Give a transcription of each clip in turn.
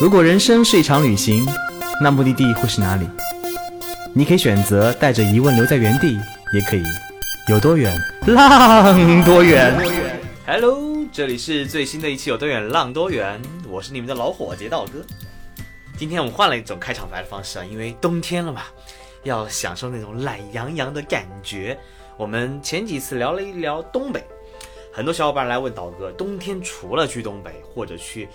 如果人生是一场旅行，那目的地会是哪里？你可以选择带着疑问留在原地，也可以有多远浪多远。Hello，这里是最新的一期有多远浪多远，我是你们的老伙计道哥。今天我们换了一种开场白的方式啊，因为冬天了嘛，要享受那种懒洋洋的感觉。我们前几次聊了一聊东北，很多小伙伴来问道哥，冬天除了去东北或者去。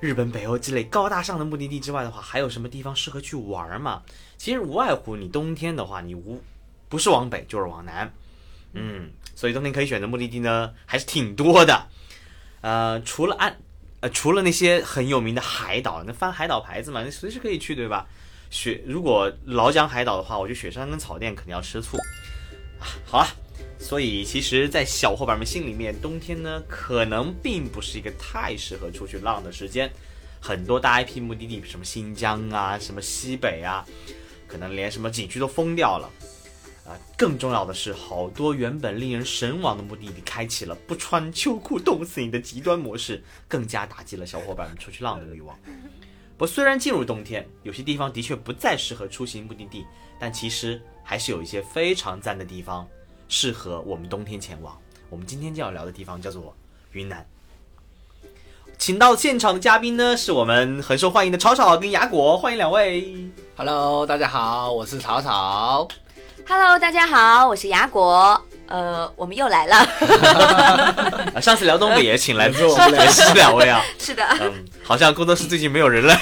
日本、北欧之类高大上的目的地之外的话，还有什么地方适合去玩吗？其实无外乎你冬天的话，你无不是往北就是往南，嗯，所以冬天可以选择目的地呢还是挺多的。呃，除了岸，呃，除了那些很有名的海岛，那翻海岛牌子嘛，那随时可以去，对吧？雪，如果老讲海岛的话，我觉得雪山跟草甸肯定要吃醋。啊，好了。所以，其实，在小伙伴们心里面，冬天呢，可能并不是一个太适合出去浪的时间。很多大 IP 目的地，什么新疆啊，什么西北啊，可能连什么景区都封掉了。啊，更重要的是，好多原本令人神往的目的地，开启了不穿秋裤冻死你的极端模式，更加打击了小伙伴们出去浪的欲望。不，虽然进入冬天，有些地方的确不再适合出行目的地，但其实还是有一些非常赞的地方。适合我们冬天前往。我们今天就要聊的地方叫做云南。请到现场的嘉宾呢，是我们很受欢迎的草草跟雅果，欢迎两位。Hello，大家好，我是草草。Hello，大家好，我是雅果。呃，我们又来了。上次聊东北也请来做，也是两位啊。是的。嗯，好像工作室最近没有人了。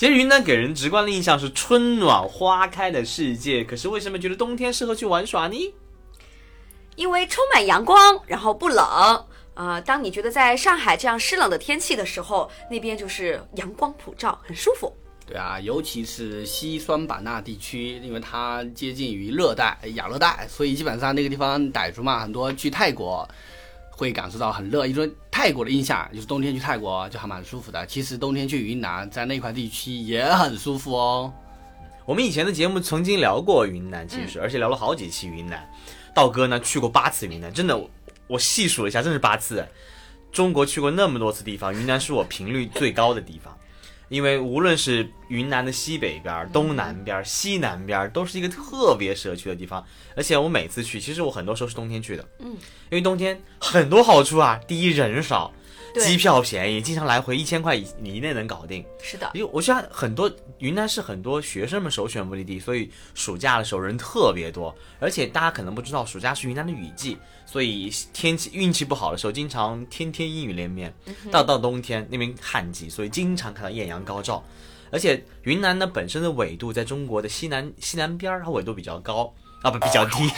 其实云南给人直观的印象是春暖花开的世界，可是为什么觉得冬天适合去玩耍呢？因为充满阳光，然后不冷。呃，当你觉得在上海这样湿冷的天气的时候，那边就是阳光普照，很舒服。对啊，尤其是西双版纳地区，因为它接近于热带、亚热带，所以基本上那个地方傣族嘛，很多去泰国。会感受到很热，因为泰国的印象就是冬天去泰国就还蛮舒服的。其实冬天去云南，在那块地区也很舒服哦。我们以前的节目曾经聊过云南，其实而且聊了好几期云南。道哥呢去过八次云南，真的，我细数了一下，真是八次。中国去过那么多次地方，云南是我频率最高的地方。因为无论是云南的西北边、东南边、西南边，都是一个特别适合去的地方。而且我每次去，其实我很多时候是冬天去的，嗯，因为冬天很多好处啊。第一，人少。机票便宜，经常来回一千块以以内能搞定。是的，因为我觉得很多云南是很多学生们首选目的地，所以暑假的时候人特别多。而且大家可能不知道，暑假是云南的雨季，所以天气运气不好的时候，经常天天阴雨连绵。到到冬天那边旱季，所以经常看到艳阳高照。而且云南呢本身的纬度在中国的西南西南边，它纬度比较高啊，不比较低。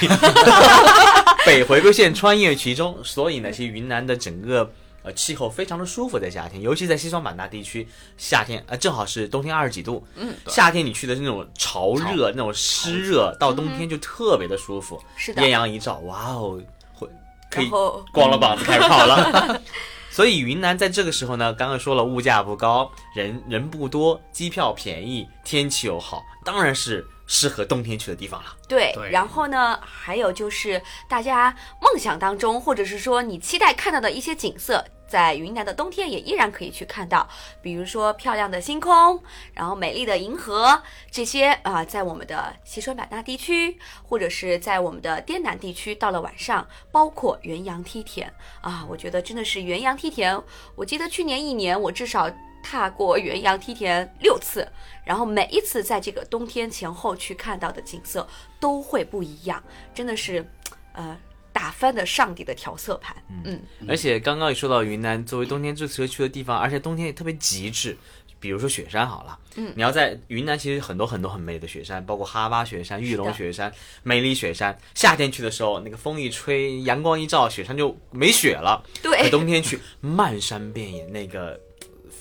北回归线穿越其中，所以呢，其实云南的整个。呃，气候非常的舒服，在夏天，尤其在西双版纳地区，夏天呃正好是冬天二十几度，嗯，夏天你去的是那种潮热、那种湿热，到冬天就特别的舒服，是的，艳阳一照，哇哦，会可以光了膀子开始跑了。所以云南在这个时候呢，刚刚说了物价不高，人人不多，机票便宜，天气又好，当然是。适合冬天去的地方了。对，然后呢，还有就是大家梦想当中，或者是说你期待看到的一些景色，在云南的冬天也依然可以去看到。比如说漂亮的星空，然后美丽的银河，这些啊，在我们的西双版纳地区，或者是在我们的滇南地区，到了晚上，包括元阳梯田啊，我觉得真的是元阳梯田。我记得去年一年，我至少。踏过元阳梯田六次，然后每一次在这个冬天前后去看到的景色都会不一样，真的是，呃，打翻的上帝的调色盘。嗯，而且刚刚也说到云南作为冬天最适合去的地方，而且冬天也特别极致，比如说雪山好了，嗯，你要在云南其实很多很多很美的雪山，包括哈巴雪山、玉龙雪山、梅里雪山，夏天去的时候那个风一吹，阳光一照，雪山就没雪了。对，冬天去 漫山遍野那个。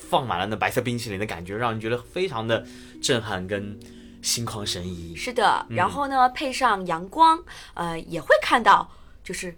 放满了那白色冰淇淋的感觉，让人觉得非常的震撼跟心旷神怡。是的，然后呢，配上阳光，呃，也会看到就是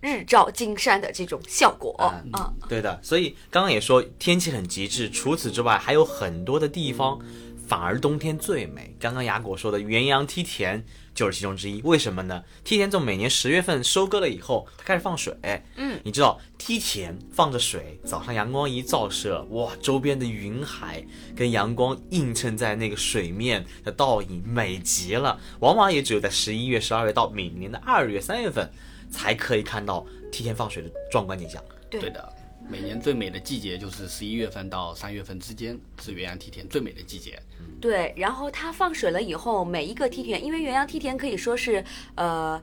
日照金山的这种效果。嗯，对的。所以刚刚也说天气很极致，除此之外还有很多的地方反而冬天最美。刚刚雅果说的元阳梯田就是其中之一。为什么呢？梯田从每年十月份收割了以后，它开始放水。嗯，你知道梯田放着水，早上阳光一照射，哇，周边的云海跟阳光映衬在那个水面的倒影，美极了。往往也只有在十一月、十二月到每年的二月、三月份，才可以看到梯田放水的壮观景象。对对的，每年最美的季节就是十一月份到三月份之间，是元阳梯田最美的季节。对，然后它放水了以后，每一个梯田，因为元阳梯田可以说是呃。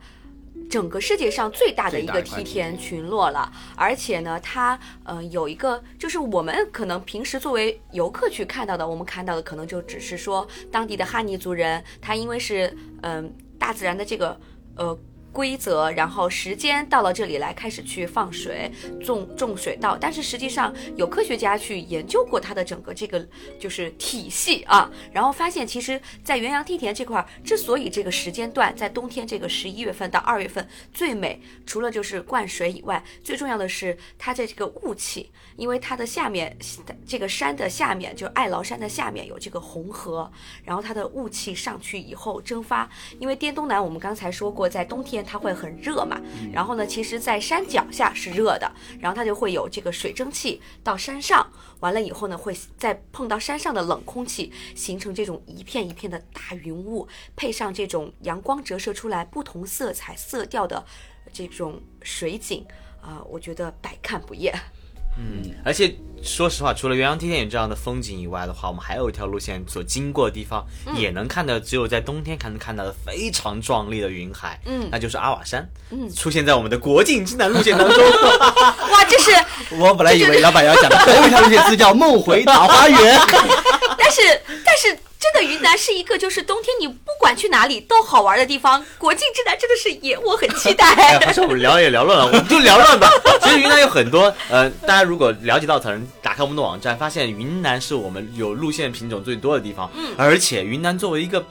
整个世界上最大的一个梯田群落了，而且呢，它呃有一个，就是我们可能平时作为游客去看到的，我们看到的可能就只是说当地的哈尼族人，他因为是嗯大自然的这个呃。规则，然后时间到了这里来开始去放水种种水稻，但是实际上有科学家去研究过它的整个这个就是体系啊，然后发现其实，在元阳梯田这块，之所以这个时间段在冬天这个十一月份到二月份最美，除了就是灌水以外，最重要的是它在这个雾气，因为它的下面这个山的下面就是爱劳山的下面有这个红河，然后它的雾气上去以后蒸发，因为滇东南我们刚才说过，在冬天。它会很热嘛，然后呢，其实，在山脚下是热的，然后它就会有这个水蒸气到山上，完了以后呢，会再碰到山上的冷空气，形成这种一片一片的大云雾，配上这种阳光折射出来不同色彩色调的这种水景啊，我觉得百看不厌。嗯，而且说实话，除了元阳梯田有这样的风景以外的话，我们还有一条路线所经过的地方，也能看到只有在冬天才能看到的非常壮丽的云海。嗯，那就是阿瓦山。嗯，出现在我们的国境之南路线当中。哇，这是 我本来以为老板要讲的，还有一条路线是叫梦回桃花源。但是，但是。真的云南是一个，就是冬天你不管去哪里都好玩的地方。国庆之南真的是也，我很期待。好像我们聊也聊乱了，我们就聊乱吧。其实云南有很多，呃，大家如果了解稻草人，打开我们的网站，发现云南是我们有路线品种最多的地方。嗯，而且云南作为一个。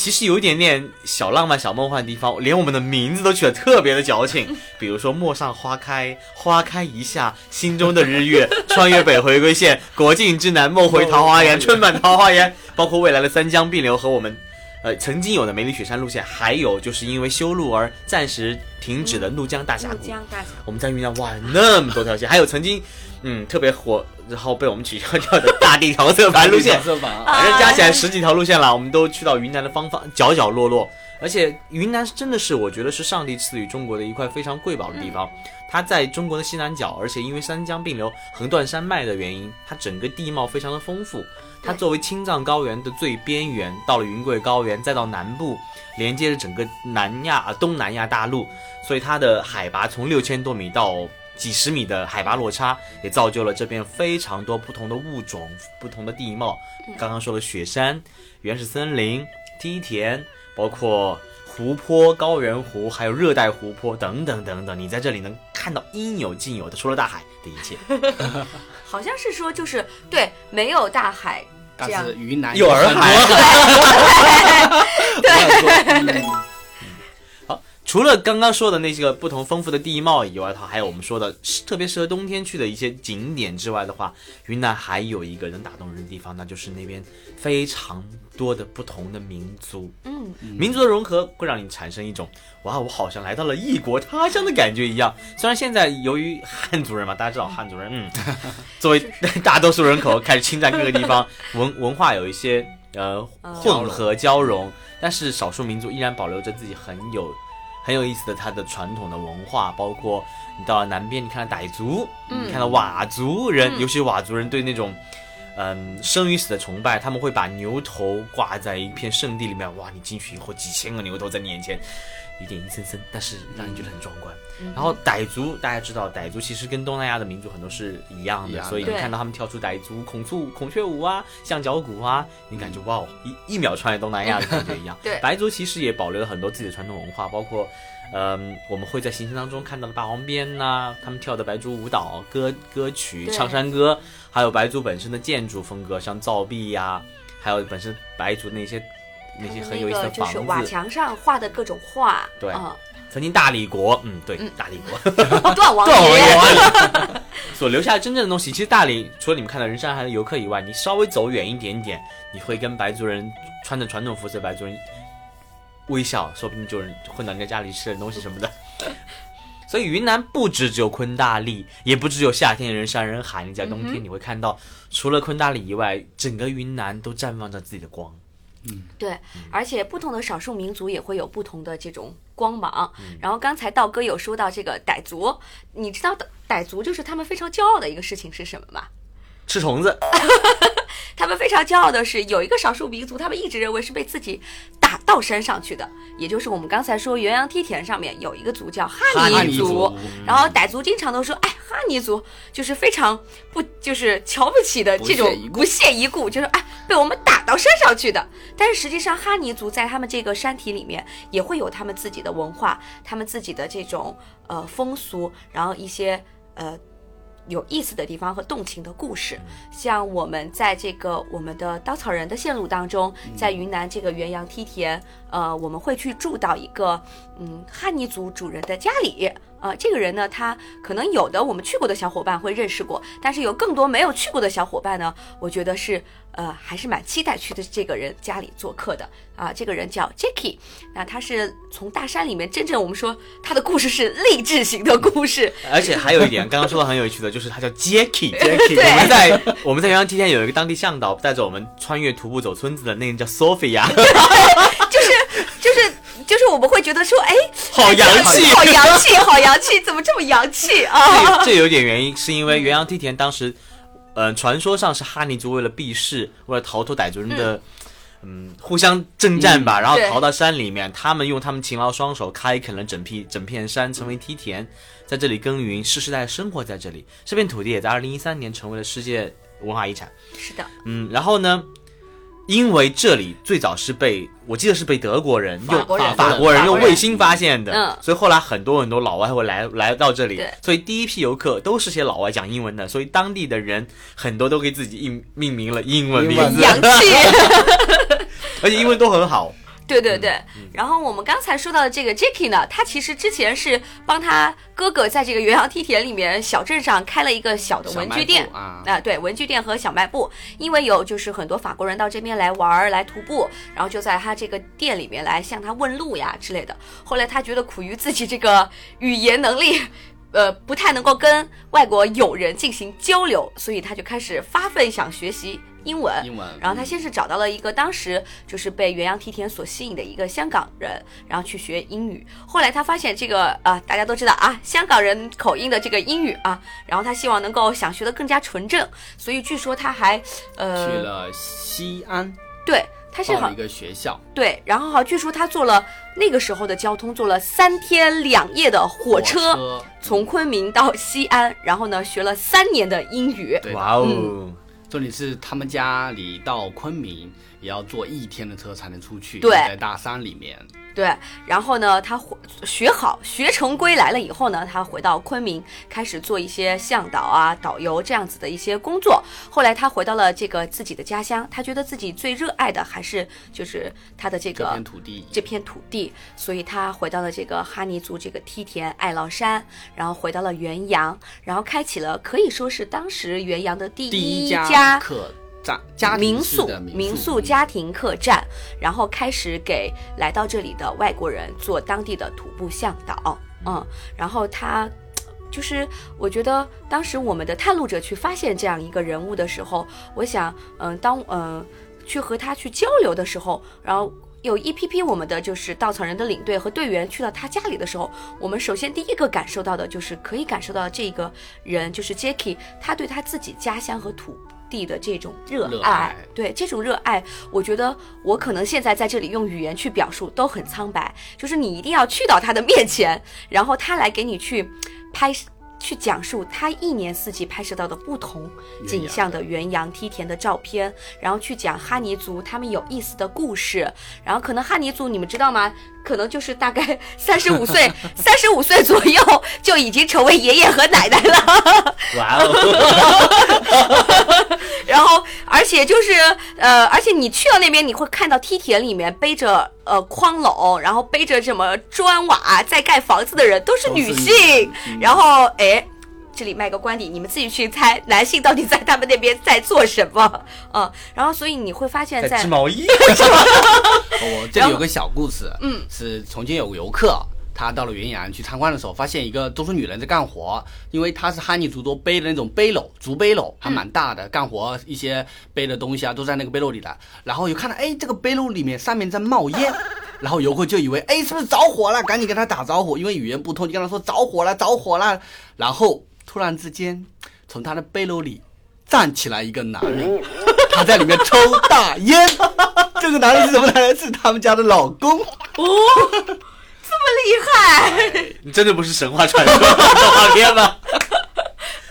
其实有一点点小浪漫、小梦幻的地方，连我们的名字都取得特别的矫情。比如说“陌上花开”，花开一夏，心中的日月，穿越北回归线，国境之南，梦回桃花源，春满桃花源，包括未来的三江并流和我们，呃，曾经有的梅里雪山路线，还有就是因为修路而暂时停止的怒江大峡谷。怒江大峡谷我们在云南哇，那么多条线，还有曾经。嗯，特别火，然后被我们取消掉的大地调色盘路线，反正加起来十几条路线了，我们都去到云南的方方角角落落。而且云南真的是，我觉得是上帝赐予中国的一块非常瑰宝的地方。它在中国的西南角，而且因为三江并流、横断山脉的原因，它整个地貌非常的丰富。它作为青藏高原的最边缘，到了云贵高原，再到南部，连接着整个南亚、啊东南亚大陆，所以它的海拔从六千多米到。几十米的海拔落差，也造就了这边非常多不同的物种、不同的地貌。刚刚说的雪山、原始森林、梯田，包括湖泊、高原湖，还有热带湖泊等等等等，你在这里能看到应有尽有的，除了大海的一切。好像是说，就是对，没有大海，这样云南有洱海。对。除了刚刚说的那些个不同丰富的地貌以外，它还有我们说的特别适合冬天去的一些景点之外的话，云南还有一个能打动人的地方，那就是那边非常多的不同的民族。嗯，民族的融合会让你产生一种哇，我好像来到了异国他乡的感觉一样。虽然现在由于汉族人嘛，大家知道汉族人，嗯，作为 大多数人口开始侵占各个地方，文文化有一些呃混合交融，但是少数民族依然保留着自己很有。很有意思的，它的传统的文化，包括你到了南边，你看到傣族，你看到佤族人，尤其佤族人对那种，嗯，生与死的崇拜，他们会把牛头挂在一片圣地里面，哇，你进去以后，几千个牛头在你眼前。有点阴森森，但是让人觉得很壮观。然后傣族，大家知道，傣族其实跟东南亚的民族很多是一样的，所以你看到他们跳出傣族孔雀孔雀舞啊、象脚鼓啊，你感觉哇，一一秒穿越东南亚的感觉一样。对，白族其实也保留了很多自己的传统文化，包括，嗯，我们会在行程当中看到的霸王鞭呐，他们跳的白族舞蹈、歌歌曲、唱山歌，还有白族本身的建筑风格，像造壁呀，还有本身白族那些。那些很有意思的房子，瓦墙上画的各种画。对，曾经大理国，嗯，对，大理国，段王爷所留下的真正的东西。其实大理除了你们看到人山人海的游客以外，你稍微走远一点点，你会跟白族人穿着传统服饰的白族人微笑，说不定就混到人家家里吃点东西什么的。所以云南不只只有昆大丽，也不只有夏天人山人海，你在冬天你会看到，除了昆大丽以外，整个云南都绽放着自己的光。嗯对，而且不同的少数民族也会有不同的这种光芒。嗯然后刚才道哥有说到这个傣族，你知道的傣族就是他们非常骄傲的一个事情是什么吗？吃虫子，他们非常骄傲的是，有一个少数民族，他们一直认为是被自己打到山上去的，也就是我们刚才说元阳梯田上面有一个族叫哈哈尼族，尼族然后傣族经常都说，哎，哈尼族就是非常不就是瞧不起的这种不屑一顾，就是哎被我们打到山上去的。但是实际上，哈尼族在他们这个山体里面也会有他们自己的文化，他们自己的这种呃风俗，然后一些呃。有意思的地方和动情的故事，像我们在这个我们的稻草人的线路当中，在云南这个元阳梯田，呃，我们会去住到一个嗯哈尼族主人的家里。呃，这个人呢，他可能有的我们去过的小伙伴会认识过，但是有更多没有去过的小伙伴呢，我觉得是呃还是蛮期待去的这个人家里做客的啊。这个人叫 Jacky，那他是从大山里面真正我们说他的故事是励志型的故事，而且还有一点，刚刚说的很有趣的，就是他叫 Jacky。Jacky 我们在我们在元阳梯田有一个当地向导带着我们穿越徒步走村子的，那个人叫 Sophia，就是就是就是我们会觉得说，哎，好洋气。好洋气，好洋气，怎么这么洋气啊？这这有点原因，是因为元阳梯田当时，呃，传说上是哈尼族为了避世，为了逃脱傣族人的。嗯，互相征战吧，然后逃到山里面。他们用他们勤劳双手开垦了整批整片山，成为梯田，在这里耕耘，世世代代生活在这里。这片土地也在二零一三年成为了世界文化遗产。是的，嗯，然后呢，因为这里最早是被我记得是被德国人用法国人用卫星发现的，嗯。所以后来很多很多老外会来来到这里，所以第一批游客都是些老外讲英文的，所以当地的人很多都给自己命命名了英文名字，洋气。而且英文都很好。对对对，然后我们刚才说到的这个 Jacky 呢，他其实之前是帮他哥哥在这个元阳梯田里面小镇上开了一个小的文具店啊啊对，文具店和小卖部，因为有就是很多法国人到这边来玩儿、来徒步，然后就在他这个店里面来向他问路呀之类的。后来他觉得苦于自己这个语言能力。呃，不太能够跟外国友人进行交流，所以他就开始发奋想学习英文。英文。然后他先是找到了一个当时就是被元阳梯田所吸引的一个香港人，然后去学英语。后来他发现这个啊、大家都知道啊，香港人口音的这个英语啊，然后他希望能够想学的更加纯正，所以据说他还呃去呃，了西安，对，他是好一个学校，对，然后好，据说他坐了那个时候的交通，坐了三天两夜的火车，车。从昆明到西安，然后呢学了三年的英语。哇哦，嗯这里是他们家里到昆明也要坐一天的车才能出去，对。在大山里面，对，然后呢，他回学好学成归来了以后呢，他回到昆明，开始做一些向导啊、导游这样子的一些工作。后来他回到了这个自己的家乡，他觉得自己最热爱的还是就是他的这这个片土地。这片土地，所以他回到了这个哈尼族这个梯田爱劳山，然后回到了元阳，然后开启了可以说是当时元阳的第第一家家家民宿民宿宿家庭客栈，然后开始给来到这里的外国人做当地的徒步向导，嗯，然后他。就是我觉得当时我们的探路者去发现这样一个人物的时候，我想，嗯，当嗯去和他去交流的时候，然后有一批批我们的就是稻草人的领队和队员去到他家里的时候，我们首先第一个感受到的就是可以感受到这个人就是 Jacky，他对他自己家乡和土地的这种热热爱爱，对这种热爱，我觉得我可能现在在这里用语言去表述都很苍白，就是你一定要去到他的面前，然后他来给你去拍。去讲述他一年四季拍摄到的不同景象的元阳梯田的照片，然后去讲哈尼族他们有意思的故事，然后可能哈尼族你们知道吗？可能就是大概 三十五岁，三十五岁左右就已经成为爷爷和奶奶了。哇哦，然后，而且就是呃，而且你去到那边，你会看到梯田里面背着呃筐篓，然后背着什么砖瓦在盖房子的人都是女性。然后，哎，这里卖个关底，你们自己去猜，男性到底在他们那边在做什么？嗯，然后所以你会发现在在织毛衣，我 这里有个小故事，嗯，是从前有个游客，他到了云阳去参观的时候，发现一个都是女人在干活，因为她是哈尼族都背的那种背篓，竹背篓还蛮大的，干活一些背的东西啊都在那个背篓里的。然后有看到，哎，这个背篓里面上面在冒烟，然后游客就以为，哎，是不是着火了？赶紧跟他打招呼，因为语言不通，就跟他说着火了，着火了。然后突然之间，从他的背篓里站起来一个男人，他在里面抽大烟。这个男人是什么男人？是他们家的老公。哦，这么厉害！你真的不是神话传说动画片吗？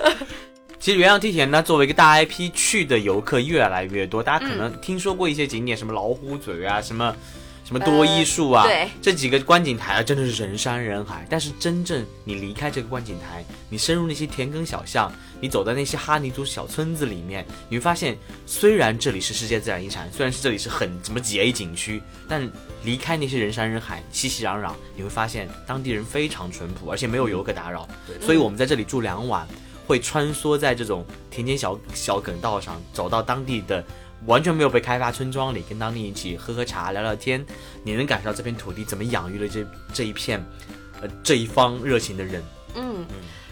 其实元阳梯田呢，作为一个大 IP，去的游客越来越多。大家可能听说过一些景点，什么老虎嘴啊，什么什么多依术啊，对这几个观景台啊，真的是人山人海。但是真正你离开这个观景台，你深入那些田埂小巷，你走在那些哈尼族小村子里面，你会发现，虽然这里是世界自然遗产，虽然是这里是很什么几 A 景区，但离开那些人山人海、熙熙攘攘，你会发现当地人非常淳朴，而且没有游客打扰。所以我们在这里住两晚，会穿梭在这种田间小小梗道上，走到当地的完全没有被开发村庄里，跟当地一起喝喝茶、聊聊天。你能感受到这片土地怎么养育了这这一片，呃，这一方热情的人。嗯，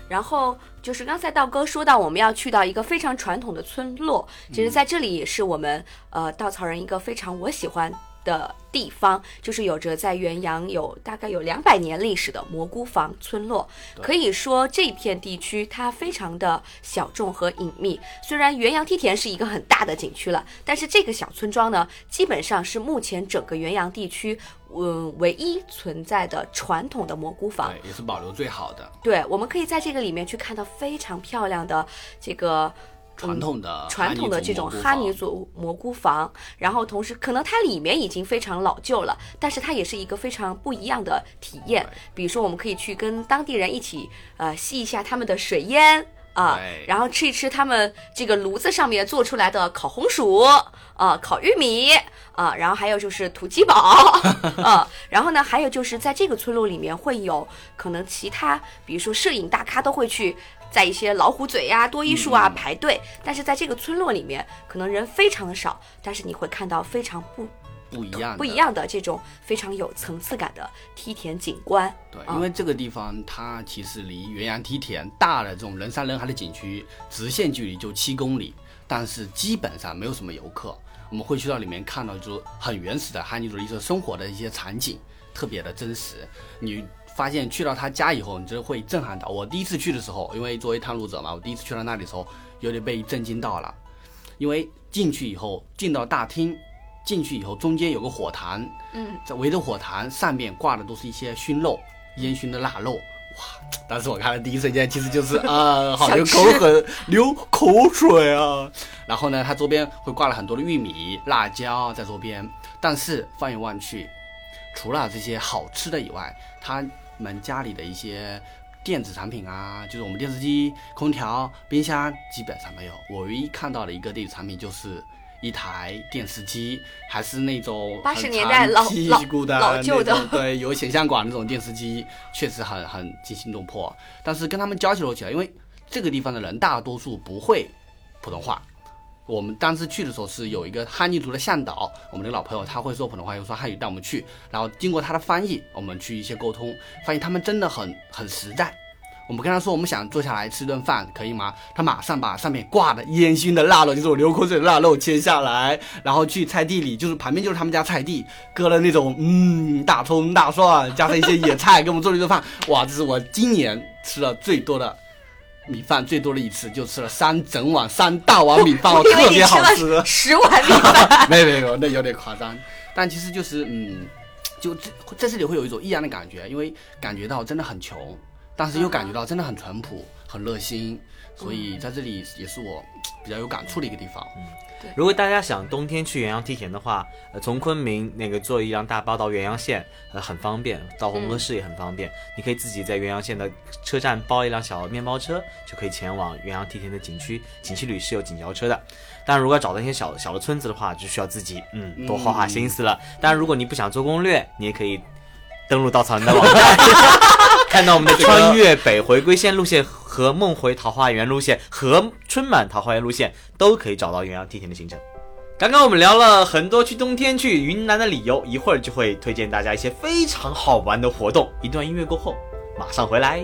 然后就是刚才道哥说到我们要去到一个非常传统的村落，其实在这里也是我们呃稻草人一个非常我喜欢。的地方就是有着在元阳有大概有两百年历史的蘑菇房村落，可以说这片地区它非常的小众和隐秘。虽然元阳梯田是一个很大的景区了，但是这个小村庄呢，基本上是目前整个元阳地区嗯唯一存在的传统的蘑菇房。对，也是保留最好的对，我们可以在这个里面去看到非常漂亮的这个。传统的传统的这种哈尼族蘑菇房，然后同时可能它里面已经非常老旧了，但是它也是一个非常不一样的体验。比如说，我们可以去跟当地人一起呃吸一下他们的水烟啊，然后吃一吃他们这个炉子上面做出来的烤红薯啊、烤玉米啊，然后还有就是土鸡堡 啊，然后呢，还有就是在这个村落里面会有可能其他，比如说摄影大咖都会去。在一些老虎嘴呀、多依树啊排队，但是在这个村落里面，可能人非常的少，但是你会看到非常不不一样、不一样的这种非常有层次感的梯田景观。对，因为这个地方它其实离元阳梯田大的这种人山人海的景区直线距离就七公里，但是基本上没有什么游客。我们会去到里面看到就很原始的哈尼族一些生活的一些场景，特别的真实。你。发现去到他家以后，你就会震撼到。我第一次去的时候，因为作为探路者嘛，我第一次去到那里的时候，有点被震惊到了。因为进去以后，进到大厅，进去以后中间有个火坛，嗯，在围着火坛上面挂的都是一些熏肉，烟熏的腊肉，哇！当时我看了第一瞬间，其实就是 啊，好流口水，流口水啊。然后呢，它周边会挂了很多的玉米、辣椒在周边，但是放眼望去，除了这些好吃的以外，它们家里的一些电子产品啊，就是我们电视机、空调、冰箱基本上没有。我唯一看到的一个电子产品就是一台电视机，还是那种八十年代老老老旧的，对，有显像管那种电视机，确实很很惊心动魄。但是跟他们交流起来，因为这个地方的人大多数不会普通话。我们当时去的时候是有一个哈尼族的向导，我们的老朋友他会说普通话，又说汉语带我们去，然后经过他的翻译，我们去一些沟通，发现他们真的很很实在。我们跟他说我们想坐下来吃顿饭，可以吗？他马上把上面挂的烟熏的腊肉，就是我流口水的腊肉切下来，然后去菜地里，就是旁边就是他们家菜地，割了那种嗯大葱大蒜，加上一些野菜，给我们做了一顿饭。哇，这是我今年吃的最多的。米饭最多的一次就吃了三整碗三大碗米饭，特别好吃。十碗米饭，没有没有，那有点夸张。但其实就是嗯，就这在这里会有一种异样的感觉，因为感觉到真的很穷，但是又感觉到真的很淳朴、很热心，所以在这里也是我比较有感触的一个地方。嗯。如果大家想冬天去元阳梯田的话，呃，从昆明那个坐一辆大巴到元阳县，呃，很方便，到红河市也很方便。你可以自己在元阳县的车站包一辆小面包车，就可以前往元阳梯田的景区。景区里是有景交车的，但如果要找到一些小小的村子的话，就需要自己嗯多花花心思了。当然如果你不想做攻略，你也可以登录稻草人的网站，看到我们的穿越北回归线路线。和梦回桃花源路线和春满桃花源路线都可以找到元阳梯田的行程。刚刚我们聊了很多去冬天去云南的理由，一会儿就会推荐大家一些非常好玩的活动。一段音乐过后，马上回来。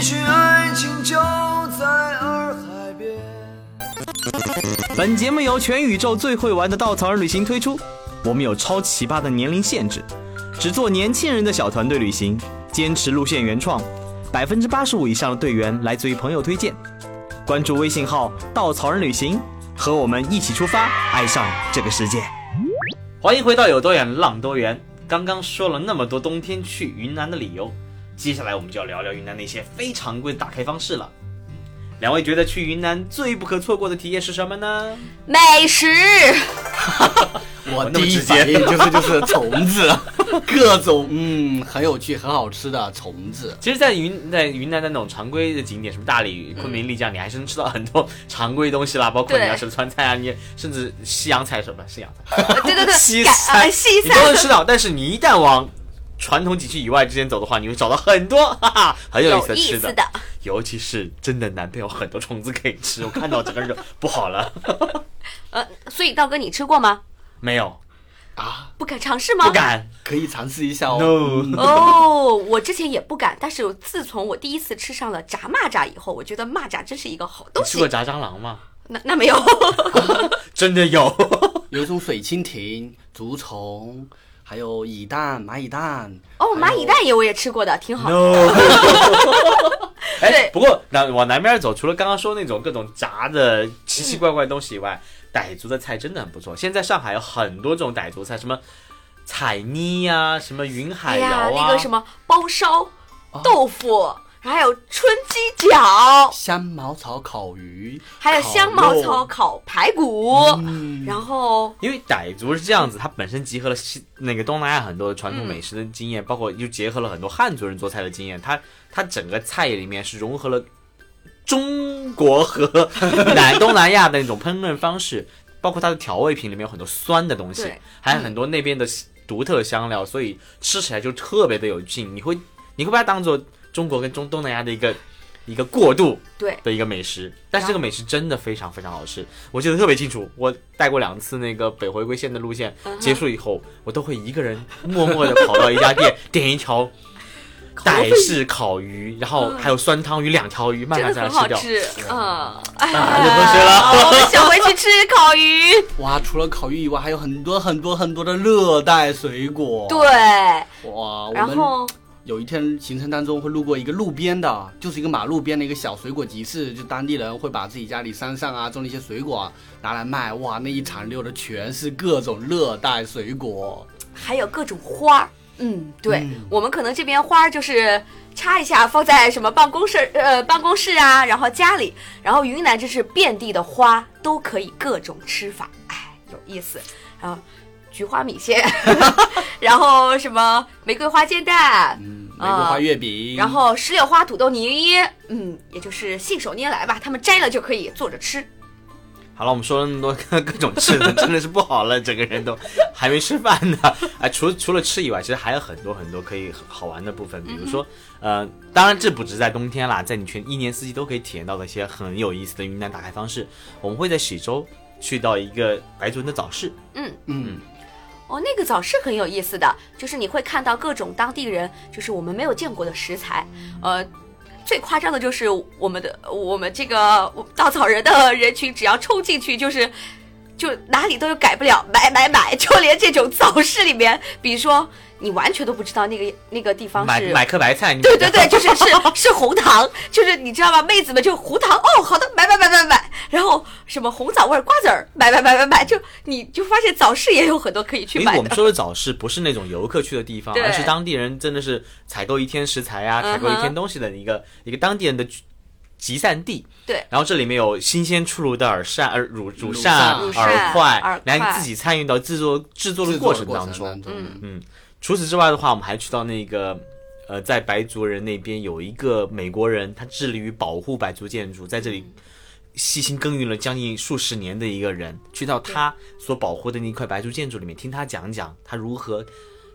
也许爱情就在洱海边。本节目由全宇宙最会玩的稻草人旅行推出，我们有超奇葩的年龄限制，只做年轻人的小团队旅行，坚持路线原创，百分之八十五以上的队员来自于朋友推荐。关注微信号“稻草人旅行”，和我们一起出发，爱上这个世界。欢迎回到有多远浪多远。刚刚说了那么多冬天去云南的理由，接下来我们就要聊聊云南那些非常规的打开方式了。两位觉得去云南最不可错过的体验是什么呢？美食，我 第一反应就是就是虫子，各种嗯很有趣、很好吃的虫子。其实，在云在云南的那种常规的景点，什么大理、昆明、丽江，你还是能吃到很多常规东西啦，包括你对要吃的川菜啊，你甚至西洋菜什么西洋菜，呃对对对，西改餐呃西你都能餐吃到。但是你一旦往传统景区以外之间走的话，你会找到很多 哈哈很有意思的吃的，的，尤其是真的南边有很多虫子可以吃，我看到整个人就不好了。呃，所以道哥你吃过吗？没有，啊，不敢尝试吗？不。敢。可以尝试一下哦。No，哦，我之前也不敢，但是自从我第一次吃上了炸蚂蚱以后，我觉得蚂蚱真是一个好东西吃过。炸蟑螂吗？那那没有，真的有。有一种水蜻蜓、竹虫，还有蚁蛋、蚂蚁蛋。哦，蚂蚁蛋也我也吃过的，挺好 哎，不过南往南边走，除了刚刚说那种各种炸的奇奇怪怪的东西以外，傣族的菜真的很不错。现在上海有很多这种傣族菜，什么彩泥呀、什么云海哎呀，肴啊，那个什么包烧、哦。豆腐，还有春鸡脚，香茅草烤鱼，还有香茅草烤排骨，嗯。然后因为傣族是这样子，它本身集合了西那个东南亚很多的传统美食的经验，包括又结合了很多汉族人做菜的经验，它它整个菜里面是融合了中国和南东南亚的那种烹饪方式，包括它的调味品里面有很多酸的东西对，还有很多那边的独特香料，所以吃起来就特别的有劲。你会你会把它当做中国跟中东南亚的一个一个过渡，对的一个美食，但是这个美食真的非常非常好吃，我记得特别清楚。我带过两次那个北回归线的路线，嗯结束以后，我都会一个人默默的跑到一家店，点一条傣式烤鱼，然后还有酸汤鱼两条鱼，慢慢在那吃掉。嗯，哎啊流口水了 我们想回去吃烤鱼。哇，除了烤鱼以外，还有很多很多很多的热带水果。对，哇，然后有一天行程当中会路过一个路边的，就是一个马路边的一个小水果集市，就当地人会把自己家里山上啊种的一些水果拿来卖。哇，那一长溜的全是各种热带水果。还有各种花儿。嗯，对，我们可能这边花儿就是插一下放在什么办公室呃办公室啊，然后家里，然后云南这是遍地的花都可以各种吃法，哎，有意思。然后菊花米线，然后什么玫瑰花煎蛋，嗯，玫瑰花月饼，然后石榴花土豆泥，嗯，也就是信手拈来吧，他们摘了就可以做着吃。好了，我们说了那么多各各种吃的，真的是不好了，整个人都还没吃饭呢。哎，除除了吃以外，其实还有很多很多可以好玩的部分，比如说，呃，当然这不只是在冬天啦，在你全一年四季都可以体验到的一些很有意思的云南打开方式。我们会在喜洲去到一个白族人的早市，嗯嗯，哦，那个早是很有意思的，就是你会看到各种当地人，就是我们没有见过的食材，呃。最夸张的就是我们的我们这个稻草人的人群，只要冲进去就是，就哪里都有改不了，买买买，就连这种早市里面，比如说你完全都不知道那个那个地方是买买颗白菜，你对对 对，就是是是红糖，就是你知道吗？妹子们就红糖哦，好的，买买买买买，然后什么红枣味儿瓜子儿，买买买买买，就你就发现早市也有很多可以去买的。因为我们说的早市不是那种游客去的地方，而是当地人真的是采购一天食材啊，采购一天东西的一个一个当地人的聚集散地。对。然后这里面有新鲜出炉的耳扇、耳乳乳乳扇、耳块耳，来自己参与到制作制作的过程当中。当中，嗯。除此之外的话，我们还去到那个呃，在白族人那边有一个美国人，他致力于保护白族建筑，在这里细心耕耘了将近数十年的一个人，去到他所保护的那一块白族建筑里面，听他讲讲他如何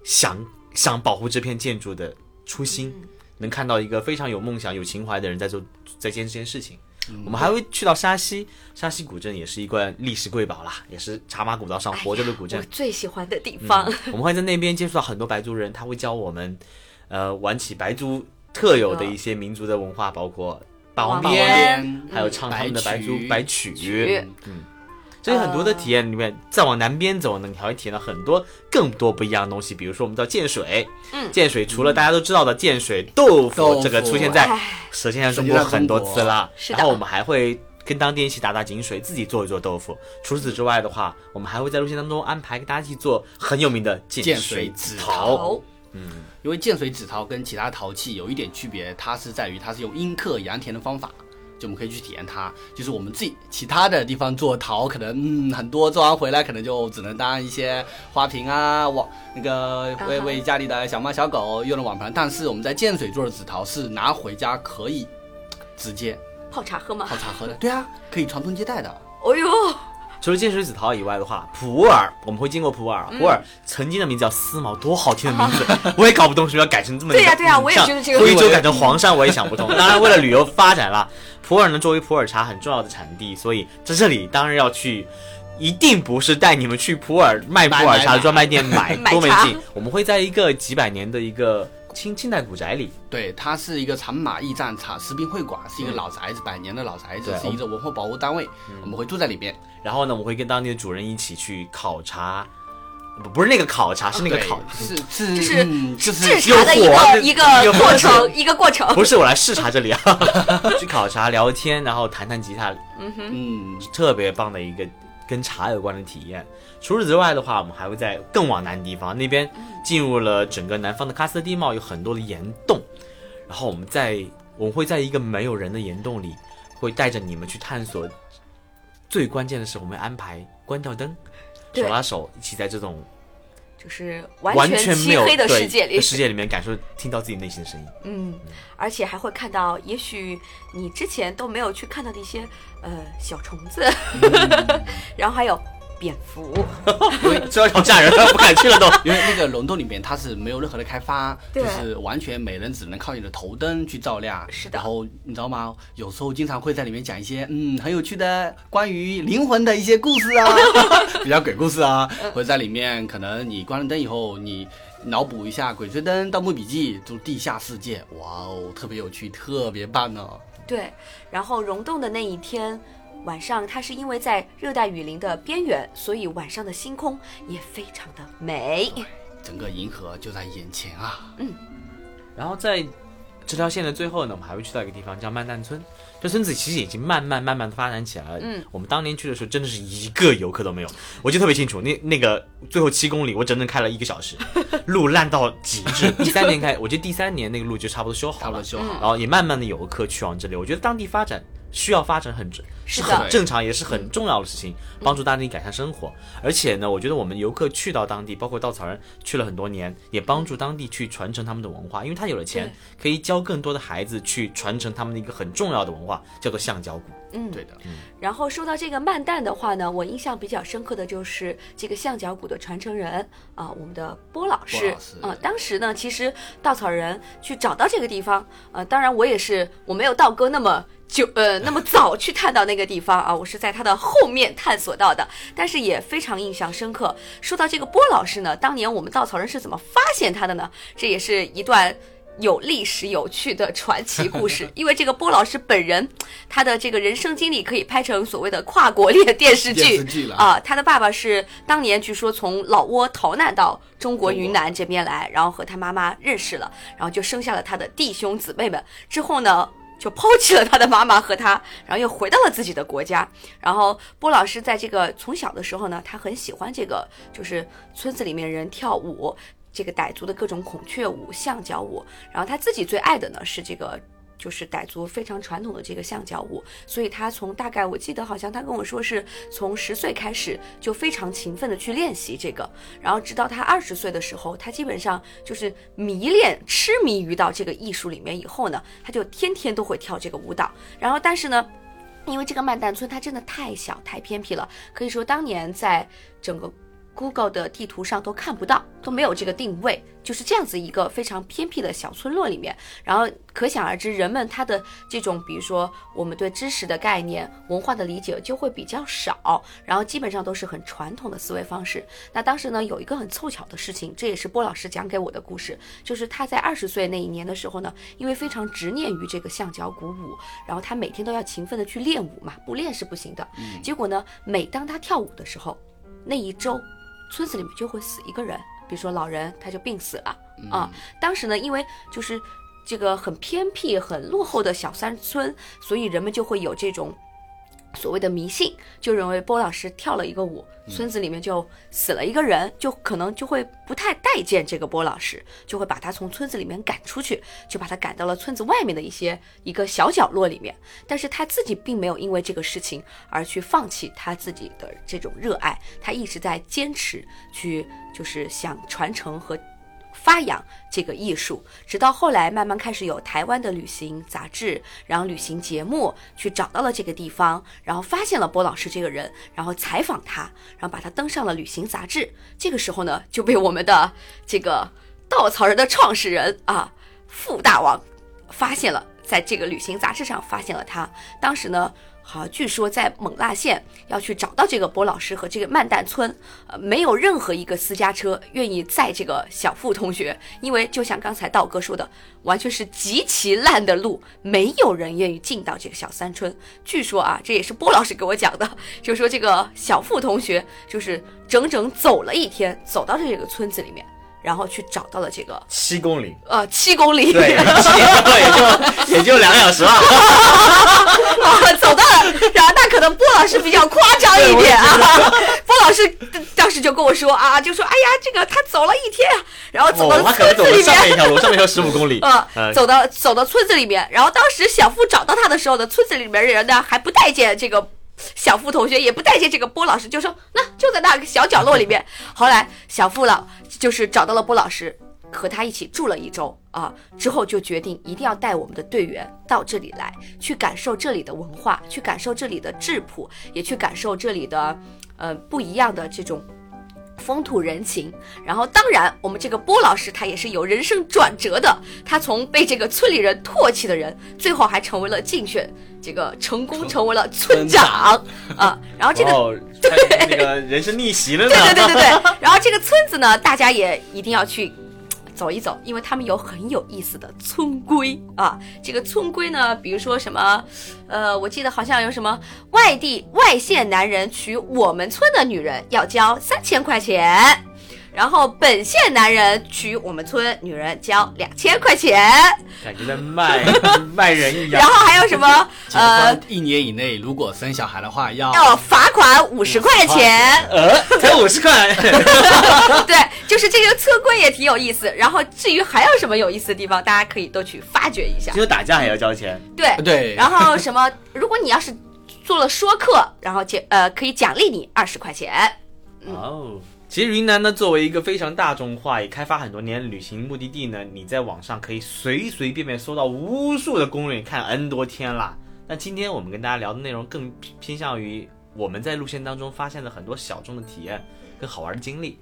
想想保护这片建筑的初心，能看到一个非常有梦想、有情怀的人在做在坚持这件事情。我们还会去到沙溪，沙溪古镇也是一块历史瑰宝啦，也是茶马古道上活着的古镇我。最喜欢的地方。我们会在那边接触到很多白族人，他会教我们，呃，玩起白族特有的一些民族的文化，包括霸王鞭，还有唱他们的白族白曲。曲这些很多的体验里面，再往南边走呢，你还会体验到很多更多不一样的东西。比如说，我们到建水，嗯建水除了大家都知道的建水豆腐，豆腐这个出现在哎，舌尖上中国很多次了。是的然后我们还会跟当地人一起打打井水，自己做一做豆腐。除此之外的话，我们还会在路线当中安排给大家一起做很有名的建水水紫陶。嗯，因为建水紫陶跟其他陶器有一点区别，它是在于它是用阴刻阳填的方法，就我们可以去体验它。就是我们自己其他的地方做陶，可能嗯很多做完回来可能就只能当一些花瓶啊，网那个为为家里的小猫小狗用的网盘。但是我们在建水做的紫陶是拿回家可以直接泡茶喝吗泡？茶喝的，对啊，可以传宗接代的。哦呦，除了建水紫陶以外的话，普洱我们会经过普洱，嗯普洱曾经的名字叫思茅，多好听的名字，我也搞不懂为什么要改成这么。对呀对呀我也像觉得这个徽州改成黄山，我也想不通。当然，为了旅游发展啦，普洱呢作为普洱茶很重要的产地，所以在这里当然要去。一定不是带你们去普洱卖普洱茶的专卖店买，多没劲。我们会在一个几百年的一个清清代古宅里，对，它是一个长马驿站茶食品会馆，是一个老宅子，百年的老宅子，是一个文化保护单位，我们会住在里面。然后呢，我们会跟当地的主人一起去烤茶，不不是那个考察，是那个对烤，是是就是嗯就是制茶的一个一个过程，一个过程。不是我来视察这里啊，去考察聊天，然后弹弹吉他，嗯哼，特别棒的一个跟茶有关的体验。除此之外的话，我们还会在更往南地方，那边进入了整个南方的喀斯特地貌，有很多的岩洞。然后我们在我们会在一个没有人的岩洞里，会带着你们去探索。最关键的是，我们安排关掉灯，对手拉手一起在这种就是完完全漆黑的世界里，世界里面感受听到自己内心的声音。嗯，而且还会看到，也许你之前都没有去看到的一些呃小虫子，然后还有蝙蝠，这要吓人了，不敢去了都。因为那个溶洞里面它是没有任何的开发，就是完全每人只能靠你的头灯去照亮。是的然后你知道吗？有时候经常会在里面讲一些嗯很有趣的关于灵魂的一些故事啊，比较鬼故事啊，或者在里面可能你关了灯以后，你脑补一下《鬼吹灯》《盗墓笔记》就地下世界，哇哦，特别有趣，特别棒呢、对，然后溶洞的那一天。晚上，它是因为在热带雨林的边缘，所以晚上的星空也非常的美。整个银河就在眼前啊！嗯然后在这条线的最后呢，我们还会去到一个地方叫曼旦村。这村子其实已经慢慢慢慢的发展起来了。嗯，我们当年去的时候，真的是一个游客都没有。我记得特别清楚，那那个最后七公里，我整整开了一个小时，路烂到极致。第三年开，我记得第三年那个路就差不多修好了差不多，修好。然后也慢慢的有游客去往这里。我觉得当地发展需要发展很正是很正常，也是很重要的事情，帮助当地改善生活。而且呢，我觉得我们游客去到当地，包括稻草人去了很多年，也帮助当地去传承他们的文化，因为他有了钱，可以教更多的孩子去传承他们的一个很重要的文化，叫做橡胶鼓。嗯，对的，然后说到这个慢蛋的话呢，我印象比较深刻的就是这个象脚鼓的传承人啊、我们的波老师波老师啊、当时呢，其实稻草人去找到这个地方，呃，当然我也是我没有道哥那么。就呃那么早去探到那个地方啊，我是在他的后面探索到的，但是也非常印象深刻。说到这个波老师呢，当年我们稻草人是怎么发现他的呢？这也是一段有历史有趣的传奇故事。因为这个波老师本人，他的这个人生经历可以拍成所谓的跨国恋电视剧啊、他的爸爸是当年据说从老挝逃难到中国云南这边来，然后和他妈妈认识了，然后就生下了他的弟兄姊妹们。之后呢？就抛弃了他的妈妈和他，然后又回到了自己的国家。然后波老师在这个从小的时候呢，他很喜欢这个，就是村子里面人跳舞，这个傣族的各种孔雀舞、橡胶舞。然后他自己最爱的呢是这个。就是傣族非常传统的这个橡胶舞，所以他从大概我记得好像他跟我说是从十岁开始就非常勤奋的去练习这个，然后直到他二十岁的时候，他基本上就是迷恋、痴迷于到这个艺术里面以后呢，他就天天都会跳这个舞蹈。然后但是呢，因为这个曼丹村它真的太小太偏僻了，可以说当年在整个 Google 的地图上都看不到，都没有这个定位，就是这样子一个非常偏僻的小村落里面。然后可想而知，人们他的这种，比如说我们对知识的概念、文化的理解就会比较少，然后基本上都是很传统的思维方式。那当时呢，有一个很凑巧的事情，这也是波老师讲给我的故事，就是他在二十岁那一年的时候呢，因为非常执念于这个橡胶鼓舞，然后他每天都要勤奋的去练舞嘛，不练是不行的。结果呢，每当他跳舞的时候，那一周村子里面就会死一个人，比如说老人他就病死了啊。当时呢，因为就是这个很偏僻、很落后的小山村，所以人们就会有这种。所谓的迷信，就认为波老师跳了一个舞，村子里面就死了一个人，就可能就会不太待见这个波老师，就会把他从村子里面赶出去，就把他赶到了村子外面的一些一个小角落里面。但是他自己并没有因为这个事情而去放弃他自己的这种热爱，他一直在坚持去，就是想传承和发扬这个艺术，直到后来慢慢开始有台湾的旅行杂志，然后旅行节目去找到了这个地方，然后发现了波老师这个人，然后采访他，然后把他登上了旅行杂志。这个时候呢，就被我们的这个稻草人的创始人啊傅大王发现了，在这个旅行杂志上发现了他。当时呢。好，据说在勐腊县要去找到这个波老师和这个曼旦村，呃，没有任何一个私家车愿意载这个小付同学，因为就像刚才道哥说的，完全是极其烂的路，没有人愿意进到这个小山村。据说啊，这也是波老师给我讲的，就说这个小付同学就是整整走了一天，走到这个村子里面，然后去找到了这个七公里，呃七公里，对，也就 也就两个小时了。啊，走到了，然后那可能波老师比较夸张一点啊。波老师当时就跟我说啊，就说哎呀，这个他走了一天啊，然后走到村子里面。上面一条路，上面有十五公里。呃，呃走到走到村子里面，然后当时小付找到他的时候呢，村子里面的人呢还不待见这个小付同学，也不待见这个波老师，就说那就在那个小角落里面。后来小付老就是找到了波老师，和他一起住了一周啊，之后就决定一定要带我们的队员到这里来，去感受这里的文化，去感受这里的质朴，也去感受这里的呃不一样的这种。风土人情，然后当然，我们这个波老师他也是有人生转折的，他从被这个村里人唾弃的人，最后还成为了竞选这个成功成为了村长啊，然后这个哦，对那个人生逆袭了呢。对对对对对。然后这个村子呢，大家也一定要去走一走，因为他们有很有意思的村规啊。这个村规呢，比如说什么，呃，我记得好像有什么外地外县男人娶我们村的女人要交三千块钱。然后本县男人娶我们村女人交两千块钱，感觉在卖卖人一样然。后还有什么 呃一年以内，如果生小孩的话，要要罚款五十块钱，呃，才五十块，对，就是这个车规也挺有意思。然后至于还有什么有意思的地方，大家可以都去发掘一下听。说打架还要交钱，对，对，然后什么，如果你要是做了说客，然后奖呃可以奖励你二十块钱。哦。其实云南呢，作为一个非常大众化、也开发很多年旅行目的地呢，你在网上可以随随便便搜到无数的攻略，看 N 多天啦。那今天我们跟大家聊的内容更偏向于我们在路线当中发现的很多小众的体验跟好玩的经历，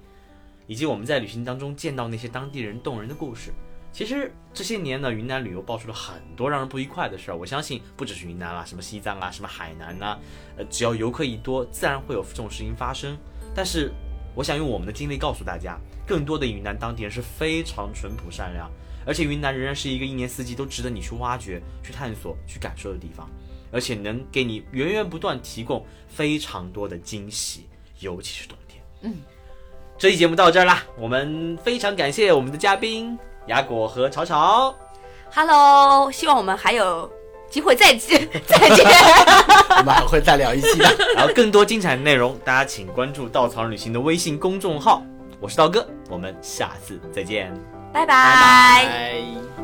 以及我们在旅行当中见到那些当地人动人的故事。其实这些年呢，云南旅游爆出了很多让人不愉快的事儿。我相信不只是云南啦，什么西藏啊，什么海南呐、呃，只要游客一多，自然会有这种事情发生。但是我想用我们的经历告诉大家，更多的云南当地人是非常淳朴善良，而且云南仍然是一个一年四季都值得你去挖掘、去探索、去感受的地方，而且能给你源源不断提供非常多的惊喜，尤其是冬天。嗯，这期节目到这儿啦，我们非常感谢我们的嘉宾雅果和草草。Hello，希望我们还有机会再见 再见。我们还会再聊一期的。然后更多精彩内容，大家请关注稻草人旅行的微信公众号。我是刀哥，我们下次再见。拜拜。拜。